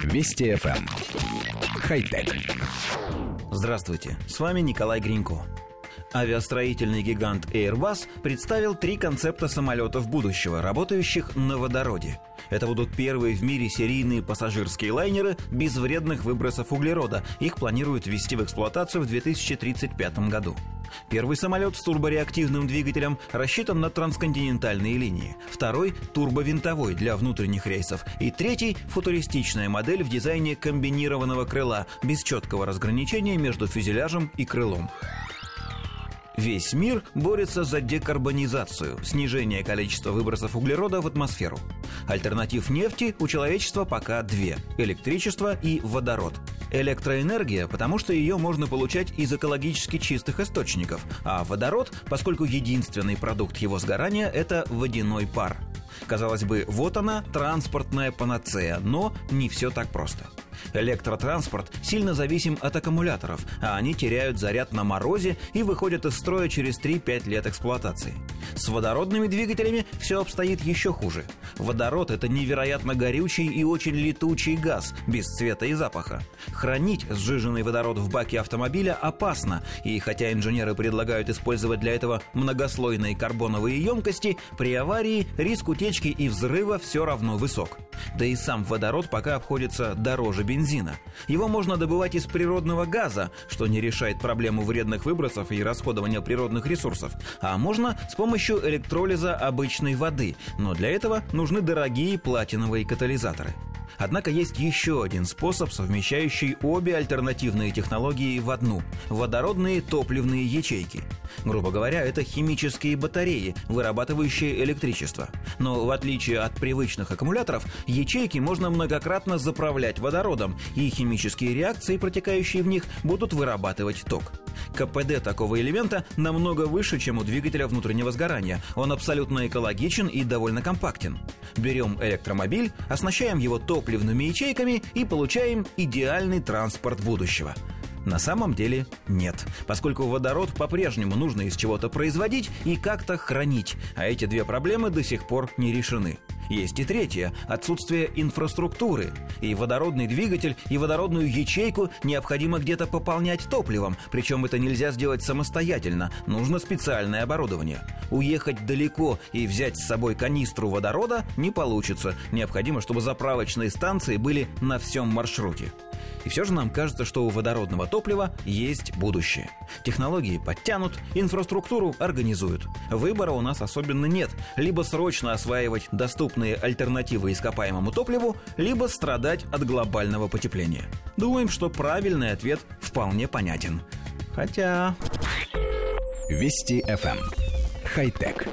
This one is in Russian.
Вести FM. Эм. Хай-тек. Здравствуйте, с вами Николай Гринько. Авиастроительный гигант Airbus представил три концепта самолетов будущего, работающих на водороде. Это будут первые в мире серийные пассажирские лайнеры без вредных выбросов углерода. Их планируют ввести в эксплуатацию в 2035 году. Первый самолет с турбореактивным двигателем рассчитан на трансконтинентальные линии. Второй – турбовинтовой для внутренних рейсов. И третий – футуристичная модель в дизайне комбинированного крыла, без четкого разграничения между фюзеляжем и крылом. Весь мир борется за декарбонизацию, снижение количества выбросов углерода в атмосферу. Альтернатив нефти у человечества пока две – электричество и водород. Электроэнергия, потому что ее можно получать из экологически чистых источников, а водород, поскольку единственный продукт его сгорания – это водяной пар. Казалось бы, вот она, транспортная панацея, но не все так просто – Электротранспорт сильно зависим от аккумуляторов, а они теряют заряд на морозе и выходят из строя через 3-5 лет эксплуатации. С водородными двигателями все обстоит еще хуже. Водород – это невероятно горючий и очень летучий газ, без цвета и запаха. Хранить сжиженный водород в баке автомобиля опасно, и хотя инженеры предлагают использовать для этого многослойные карбоновые емкости, при аварии риск утечки и взрыва все равно высок. Да и сам водород пока обходится дороже бензина. Его можно добывать из природного газа, что не решает проблему вредных выбросов и расходования природных ресурсов. А можно с помощью электролиза обычной воды, но для этого нужны дорогие платиновые катализаторы. Однако есть еще один способ, совмещающий обе альтернативные технологии в одну – водородные топливные ячейки. Грубо говоря, это химические батареи, вырабатывающие электричество. Но в отличие от привычных аккумуляторов, ячейки можно многократно заправлять водородом, и химические реакции, протекающие в них, будут вырабатывать ток. КПД такого элемента намного выше, чем у двигателя внутреннего сгорания. Он абсолютно экологичен и довольно компактен. Берем электромобиль, оснащаем его топливными ячейками и получаем идеальный транспорт будущего. На самом деле нет, поскольку водород по-прежнему нужно из чего-то производить и как-то хранить, а эти две проблемы до сих пор не решены. Есть и третье – отсутствие инфраструктуры. И водородный двигатель, и водородную ячейку необходимо где-то пополнять топливом, причем это нельзя сделать самостоятельно, нужно специальное оборудование. Уехать далеко и взять с собой канистру водорода не получится, необходимо, чтобы заправочные станции были на всем маршруте. И все же нам кажется, что у водородного топлива есть будущее. Технологии подтянут, инфраструктуру организуют. Выбора у нас особенно нет. Либо срочно осваивать доступные альтернативы ископаемому топливу, либо страдать от глобального потепления. Думаем, что правильный ответ вполне понятен. Хотя... Вести FM. Эм. Хай-тек.